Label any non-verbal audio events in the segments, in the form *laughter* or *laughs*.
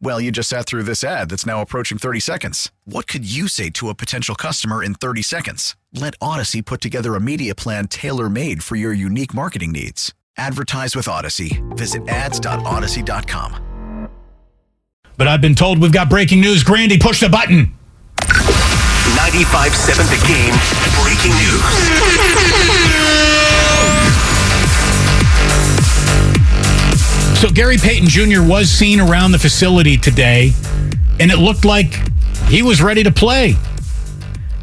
Well, you just sat through this ad that's now approaching 30 seconds. What could you say to a potential customer in 30 seconds? Let Audacy put together a media plan tailor made for your unique marketing needs. Advertise with Audacy. Visit ads.audacy.com. But I've been told we've got breaking news. Grandy, push the button. 95.7 The Game. So Gary Payton Jr. was seen around the facility today, and it looked like he was ready to play.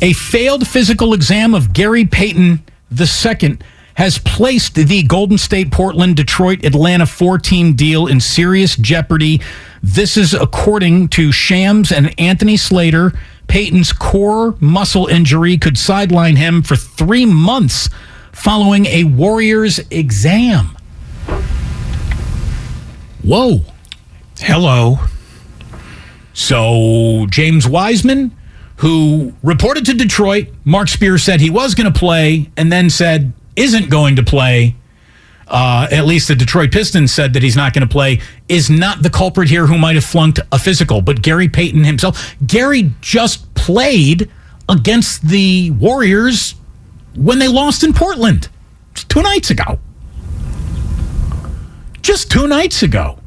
A failed physical exam of Gary Payton II has placed the Golden State, Portland, Detroit, Atlanta four team deal in serious jeopardy. This is according to Shams and Anthony Slater. Payton's core muscle injury could sideline him for three months following a Warriors exam. Whoa. Hello. So James Wiseman, who reported to Detroit, Mark Spears said he was going to play and then said isn't going to play. Uh, at least the Detroit Pistons said that he's not going to play, is not the culprit here who might have flunked a physical, but Gary Payton himself. Gary just played against the Warriors when they lost in Portland two nights ago just two nights ago.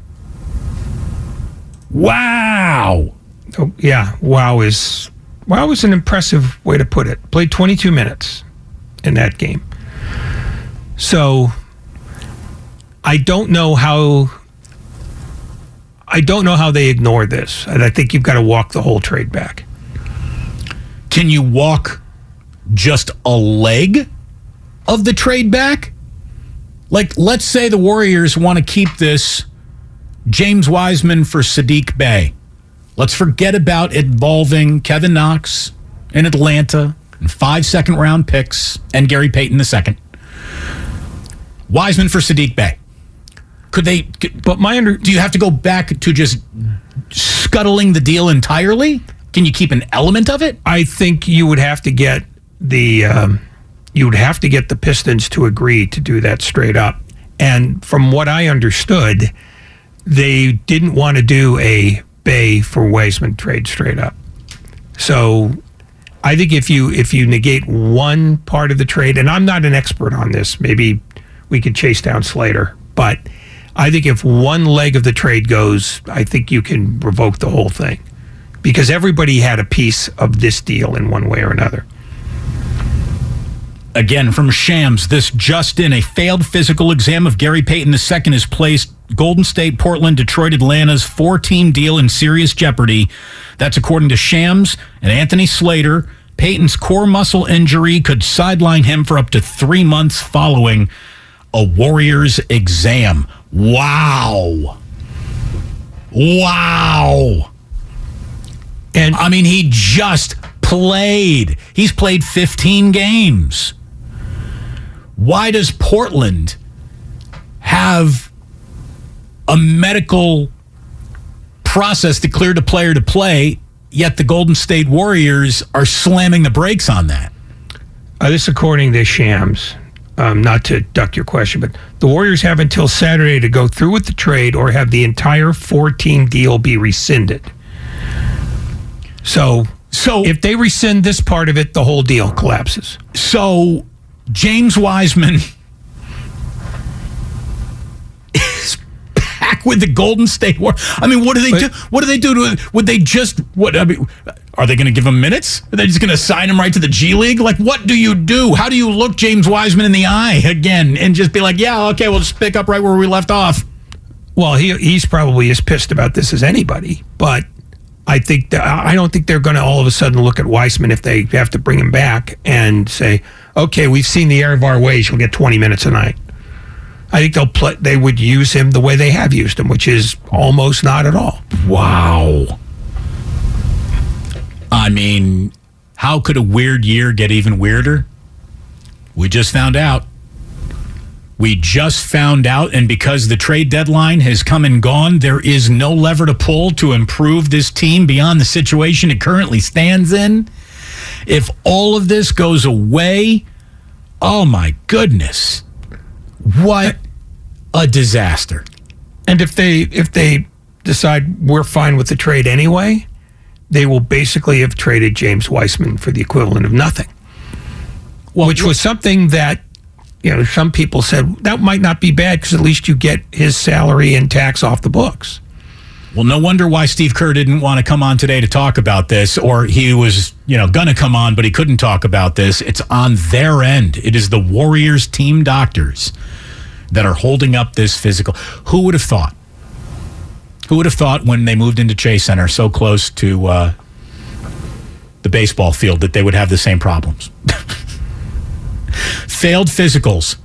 Wow. Oh, yeah, wow is wow is an impressive way to put it. Played 22 minutes in that game. So I don't know how I don't know how they ignore this. And I think you've got to walk the whole trade back. Can you walk just a leg of the trade back? Like, let's say the Warriors want to keep this James Wiseman for Saddiq Bey. Let's forget about involving Kevin Knox in Atlanta and five second round picks and Gary Payton II. Wiseman for Saddiq Bey. Could they? But my under. Do you have to go back to just scuttling the deal entirely? Can you keep an element of it? I think you would have to get the. Um, you would have to get the Pistons to agree to do that straight up. And from what I understood, they didn't want to do a Bey for Wiseman trade straight up. So I think if you if you negate one part of the trade, and I'm not an expert on this, maybe we could chase down Slater, but I think if one leg of the trade goes, I think you can revoke the whole thing because everybody had a piece of this deal in one way or another. Again, from Shams, this just in a failed physical exam of Gary Payton II is placed Golden State, Portland, Detroit, Atlanta's four team deal in serious jeopardy. That's according to Shams and Anthony Slater. Payton's core muscle injury could sideline him for up to three months following a Warriors exam. Wow. Wow. And I mean, he just played. He's played 15 games. Why does Portland have a medical process to clear the player to play, yet the Golden State Warriors are slamming the brakes on that? Uh, this according to Shams. Um, not to duck your question, but the Warriors have until Saturday to go through with the trade or have the entire four-team deal be rescinded. So, so if they rescind this part of it, the whole deal collapses. So James Wiseman with the Golden State War. I mean, what do they do? What do they do to? Would they just? What I mean, Are they going to give him minutes? Are they just going to sign him right to the G League? Like, what do you do? How do you look James Wiseman in the eye again and just be like, yeah, okay, we'll just pick up right where we left off? Well, he he's probably as pissed about this as anybody, but I think that, I don't think they're going to all of a sudden look at Wiseman if they have to bring him back and say, "Okay, we've seen the error of our ways. You'll get 20 minutes a night." I think they'll play. They would use him the way they have used him, which is almost not at all. Wow. I mean, how could a weird year get even weirder? We just found out. We just found out, and because the trade deadline has come and gone, there is no lever to pull to improve this team beyond the situation it currently stands in. If all of this goes away, oh my goodness, what a disaster. And if they if they decide we're fine with the trade anyway, they will basically have traded James Wiseman for the equivalent of nothing. Well, which was something that you know some people said that might not be bad because at least you get his salary and tax off the books. Well, no wonder why Steve Kerr didn't want to come on today to talk about this, or he was, you know, going to come on, but he couldn't talk about this. It's on their end. It is the Warriors team doctors that are holding up this physical. Who would have thought? Who would have thought when they moved into Chase Center so close to uh, the baseball field that they would have the same problems? *laughs* Failed physicals.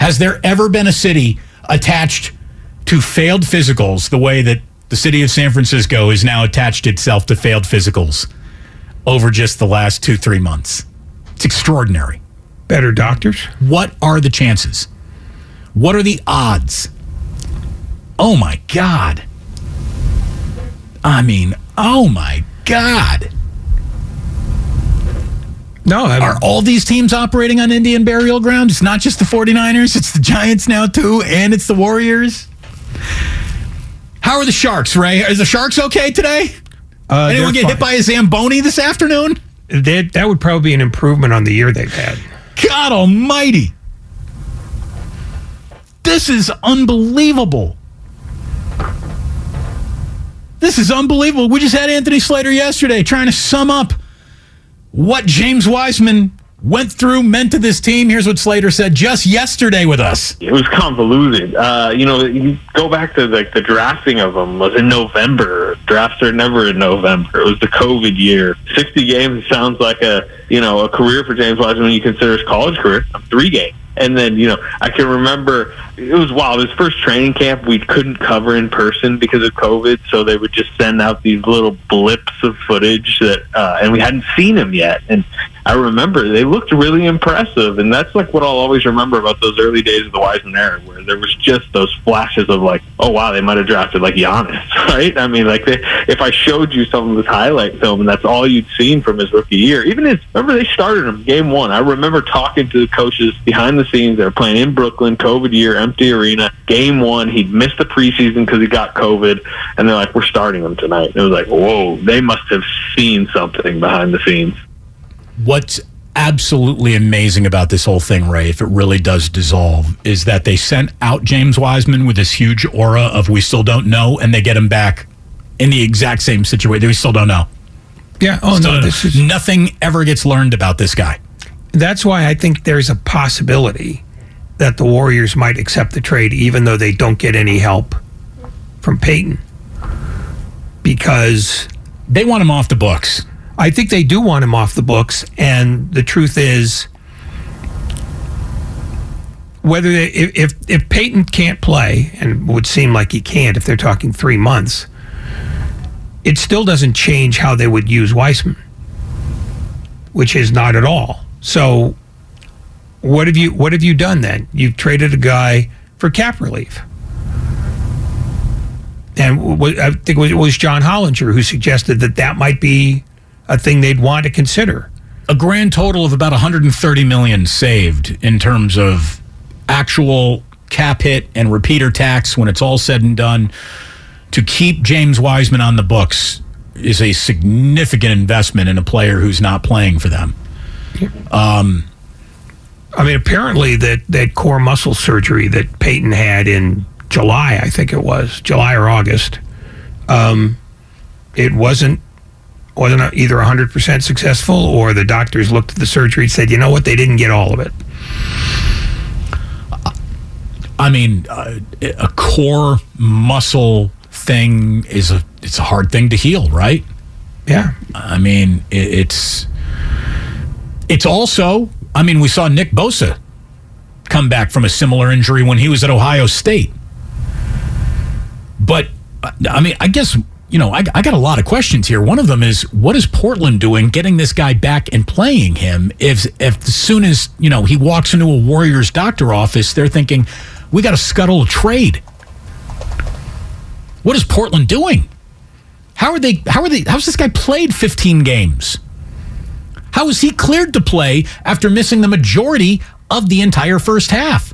Has there ever been a city attached to failed physicals the way that the city of San Francisco is now attached itself to failed physicals over just the last two, three months? It's extraordinary. Better doctors? What are the chances? What are the odds? Oh my God. I mean, oh my God. No, I Are all these teams operating on Indian burial ground? It's not just the 49ers, it's the Giants now too, and it's the Warriors. How are the Sharks, Ray? Is the Sharks okay today? uh, Anyone get hit by a Zamboni this afternoon? That, that would probably be an improvement on the year they've had. God almighty. This is unbelievable. This is unbelievable. We just had Anthony Slater yesterday trying to sum up what James Wiseman went through, meant to this team. Here's what Slater said just yesterday with us. it was convoluted. Uh, you know, you go back to like the drafting of them was in November. Drafts are never in November. It was the COVID year. Sixty games sounds like a you know a career for James Wiseman when you consider his college career. Three games. And then, you know, I can remember it was wild. His first training camp we couldn't cover in person because of COVID, so they would just send out these little blips of footage that, uh, and we hadn't seen him yet. And I remember they looked really impressive, and that's like what I'll always remember about those early days of the Wiseman era, where there was just those flashes of like, oh wow, they might have drafted like Giannis, *laughs* right? I mean, like they, if I showed you some of his highlight film, and that's all you'd seen from his rookie year, even his remember they started him game one. I remember talking to the coaches behind the scenes. They were playing in Brooklyn, COVID year, empty arena. Game one, he'd missed the preseason because he got COVID, and they're like, we're starting him tonight. And it was like, whoa, they must have seen something behind the scenes. What's absolutely amazing about this whole thing, Ray, if it really does dissolve, is that they sent out James Wiseman with this huge aura of we still don't know, and they get him back in the exact same situation. We still don't know. Yeah. Oh Still no, this is Nothing ever gets learned about this guy. that's why I think there's a possibility that the Warriors might accept the trade, even though they don't get any help from Payton, because They want him off the books. I think they do want him off the books. And the truth is, whether they, if, if Payton can't play, and it would seem like he can't if they're talking three months, it still doesn't change how they would use Wiseman, which is not at all. So, what have you what have you done then? You've traded a guy for cap relief. And I think it was John Hollinger who suggested that that might be a thing they'd want to consider. A grand total of about 130 million saved in terms of actual cap hit and repeater tax when it's all said and done. To keep James Wiseman on the books is a significant investment in a player who's not playing for them. Um, I mean, apparently that that core muscle surgery that Payton had in July, I think it was July or August, um, it wasn't wasn't either 100% successful or the doctors looked at the surgery and said, you know what, they didn't get all of it. I mean, uh, a core muscle thing is a it's a hard thing to heal, right? Yeah. I mean, it, it's it's also. I mean, we saw Nick Bosa come back from a similar injury when he was at Ohio State. But I mean, I guess you know, I, I got a lot of questions here. One of them is, what is Portland doing getting this guy back and playing him? If if as soon as you know he walks into a Warriors doctor office, they're thinking, we got to scuttle a trade. What is Portland doing? How are they? How are they? How's this guy played 15 games? How is he cleared to play after missing the majority of the entire first half?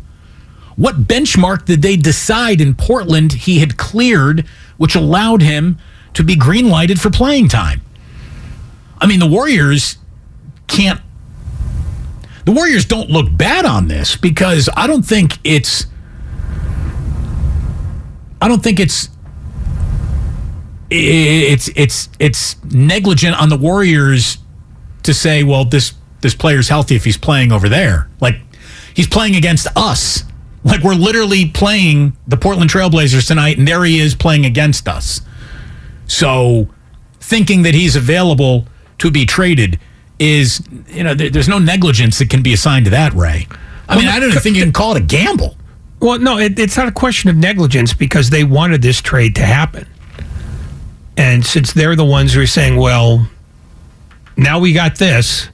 What benchmark did they decide in Portland he had cleared, which allowed him to be green lighted for playing time? I mean, the Warriors can't. The Warriors don't look bad on this because I don't think it's. I don't think it's it's it's it's negligent on the Warriors to say, well, this this player's healthy if he's playing over there. Like he's playing against us. Like we're literally playing the Portland Trailblazers tonight, and there he is playing against us. So thinking that he's available to be traded is, you know, there, there's no negligence that can be assigned to that, Ray. I mean, I don't think you can call it a gamble. Well, no, it, it's not a question of negligence because they wanted this trade to happen. And since they're the ones who are saying, well, now we got this,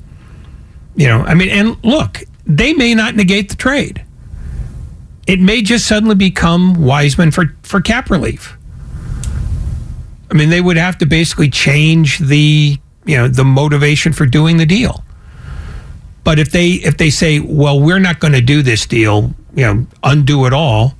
you know, I mean, and look, they may not negate the trade. It may just suddenly become Wiseman for, for cap relief. I mean, they would have to basically change the, you know, the motivation for doing the deal. But if they if they say, well, we're not going to do this deal, you know, undo it all,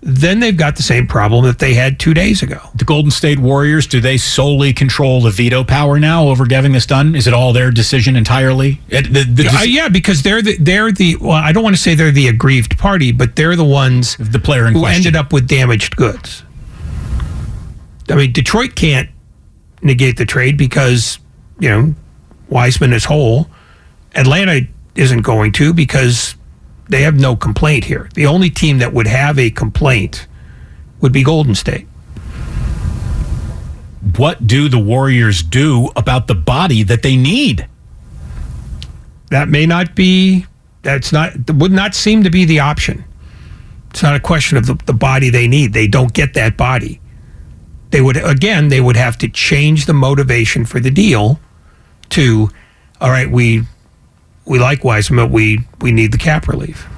then they've got the same problem that they had two days ago. The Golden State Warriors, do they solely control the veto power now over getting this done? Is it all their decision entirely? It, the, the, uh, yeah, because they're the they're the well, I don't want to say they're the aggrieved party, but they're the ones the player in who question. ended up with damaged goods. I mean, Detroit can't negate the trade because you know Wiseman is whole. Atlanta isn't going to because they have no complaint here. The only team that would have a complaint would be Golden State. What do the Warriors do about the body that they need? That may not be, that's not, would not seem to be the option. It's not a question of the, the body they need. They don't get that body. They would, again, they would have to change the motivation for the deal to, all right, we we like Wiseman, we we need the cap relief.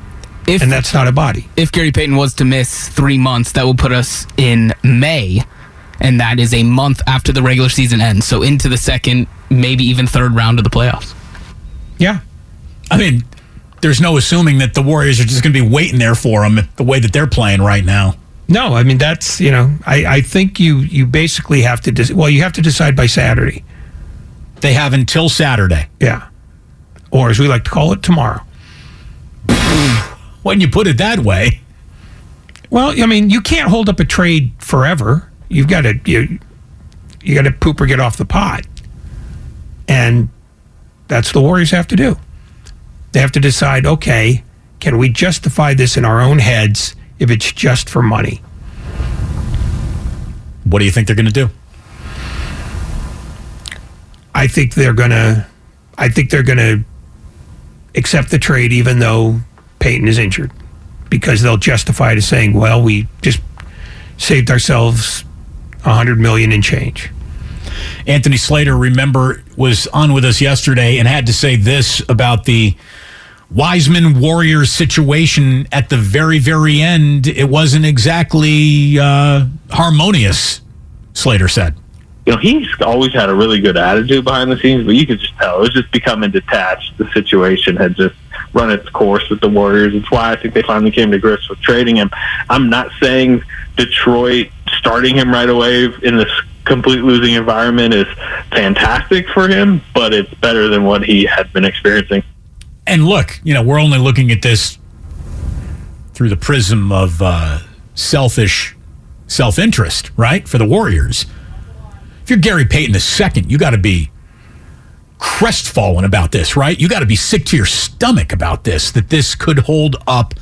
If, and that's not a body. If Gary Payton was to miss three months, that would put us in May, and that is a month after the regular season ends. So into the second, maybe even third round of the playoffs. Yeah. I mean, there's no assuming that the Warriors are just going to be waiting there for him the way that they're playing right now. No, I mean that's you know I, I think you you basically have to de- well you have to decide by Saturday. They have until Saturday. Yeah or as we like to call it, tomorrow. when you put it that way. Well, I mean, you can't hold up a trade forever. You've got to you, you got to poop or get off the pot, and that's the Warriors have to do. They have to decide, okay, can we justify this in our own heads if it's just for money? What do you think they're going to do? I think they're going to. I think they're going to accept the trade even though Payton is injured because they'll justify it as saying, well, we just saved ourselves a hundred million in change. Anthony Slater, remember, was on with us yesterday and had to say this about the Wiseman Warriors situation at the very, very end. It wasn't exactly uh, harmonious, Slater said. You know, he's always had a really good attitude behind the scenes, but you could just tell it was just becoming detached. The situation had just run its course with the Warriors. It's why I think they finally came to grips with trading him. I'm not saying Detroit starting him right away in this complete losing environment is fantastic for him, but it's better than what he had been experiencing. And look, you know, we're only looking at this through the prism of uh, selfish self interest, right? For the Warriors. if you're Gary Payton the second, you got to be crestfallen about this, right? You got to be sick to your stomach about this, that this could hold up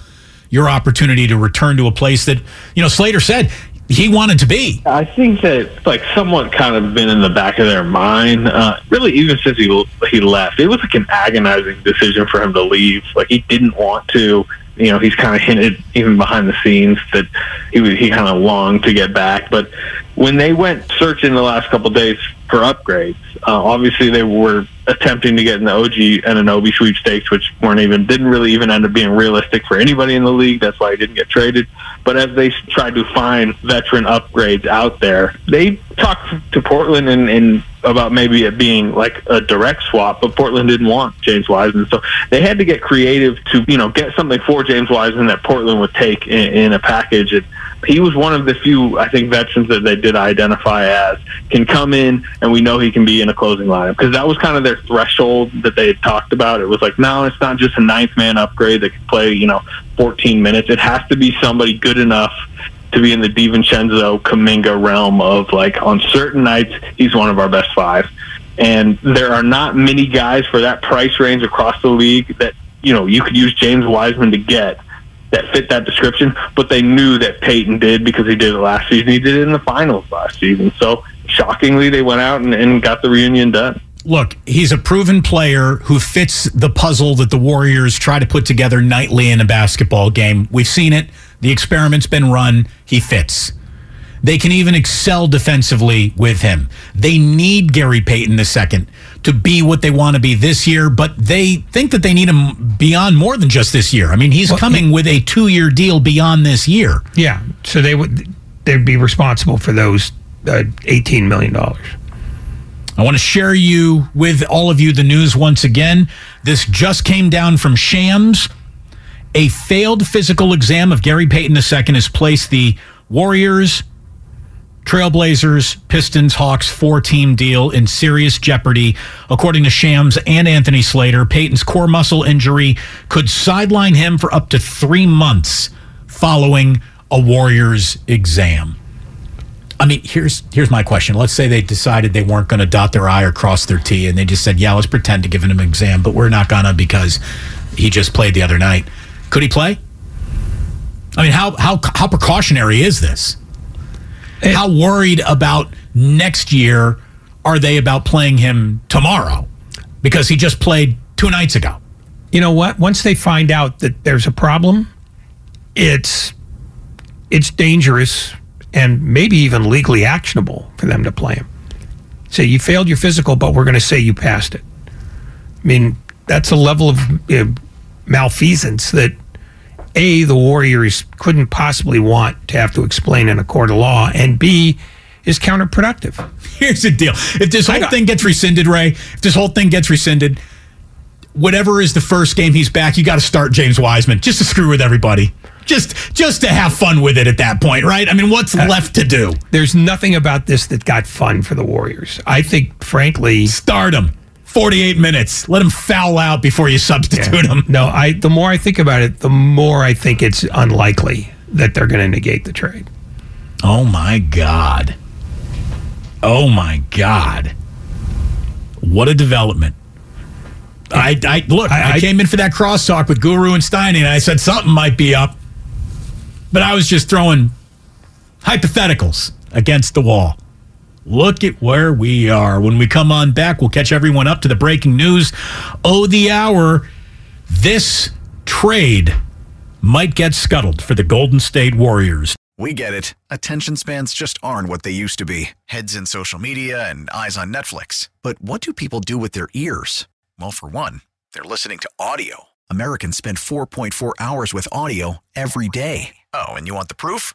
your opportunity to return to a place that, you know, Slater said he wanted to be. I think that like somewhat kind of been in the back of their mind, uh, really even since he he left. It was like an agonizing decision for him to leave. Like he didn't want to. You know, he's kind of hinted even behind the scenes that he was, he kind of longed to get back. But when they went searching the last couple of days for upgrades, uh, obviously they were attempting to get the OG and Anunoby sweepstakes, which weren't even didn't really even end up being realistic for anybody in the league. That's why he didn't get traded. But as they tried to find veteran upgrades out there, they talked to Portland and, and about maybe it being like a direct swap, but Portland didn't want James Wiseman, so they had to get creative to you know get something for James Wiseman that Portland would take in, in a package. And he was one of the few, I think, veterans that they did identify as can come in, and we know he can be in a closing lineup because that was kind of their threshold that they had talked about. It was like, no, it's not just a ninth man upgrade that can play, you know, 14 minutes. It has to be somebody good enough to be in the DiVincenzo Kuminga realm of like on certain nights he's one of our best five. And there are not many guys for that price range across the league that you know you could use James Wiseman to get that fit that description. But they knew that Payton did because he did it last season. He did it in the finals last season. So shockingly, they went out and, and got the reunion done look, he's a proven player who fits the puzzle that the Warriors try to put together nightly in a basketball game. We've seen it. The experiment's been run. He fits. They can even excel defensively with him. They need Gary Payton II to be what they want to be this year, but they think that they need him beyond more than just this year. I mean, he's well, coming he, with a two-year deal beyond this year. Yeah, so they would they'd be responsible for those uh, eighteen million dollars. I want to share you with all of you the news once again. This just came down from Shams. A failed physical exam of Gary Payton II has placed the Warriors, Trailblazers, Pistons, Hawks four team deal in serious jeopardy. According to Shams and Anthony Slater, Payton's core muscle injury could sideline him for up to three months following a Warriors exam. I mean, here's here's my question. Let's say they decided they weren't going to dot their I or cross their T, and they just said, "Yeah, let's pretend to give him an exam, but we're not gonna because he just played the other night." Could he play? I mean, how how how precautionary is this? How worried about next year are they about playing him tomorrow? Because he just played two nights ago. You know what? Once they find out that there's a problem, it's it's dangerous and maybe even legally actionable for them to play him. Say you failed your physical, but we're going to say you passed it. I mean, that's a level of you know, malfeasance that a the Warriors couldn't possibly want to have to explain in a court of law, and b is counterproductive. *laughs* Here's the deal: if this whole thing gets rescinded, Ray, if this whole thing gets rescinded, whatever is the first game he's back, you got to start James Wiseman just to screw with everybody just just to have fun with it at that point, right? I mean, what's uh, left to do? There's nothing about this that got fun for the Warriors. I think, frankly, start him. 48 minutes. Let him foul out before you substitute yeah. him. No, I. The more I think about it, the more I think it's unlikely that they're going to negate the trade. Oh my god. Oh my god. What a development. I, I look. I, I, came in for that crosstalk with Guru and Steiny, and I said something might be up. But I was just throwing hypotheticals against the wall. Look at where we are. When we come on back, we'll catch everyone up to the breaking news. Oh, the hour. This trade might get scuttled for the Golden State Warriors. We get it. Attention spans just aren't what they used to be heads in social media and eyes on Netflix. But what do people do with their ears? Well, for one, they're listening to audio. Americans spend 4.4 hours with audio every day. Oh, and you want the proof?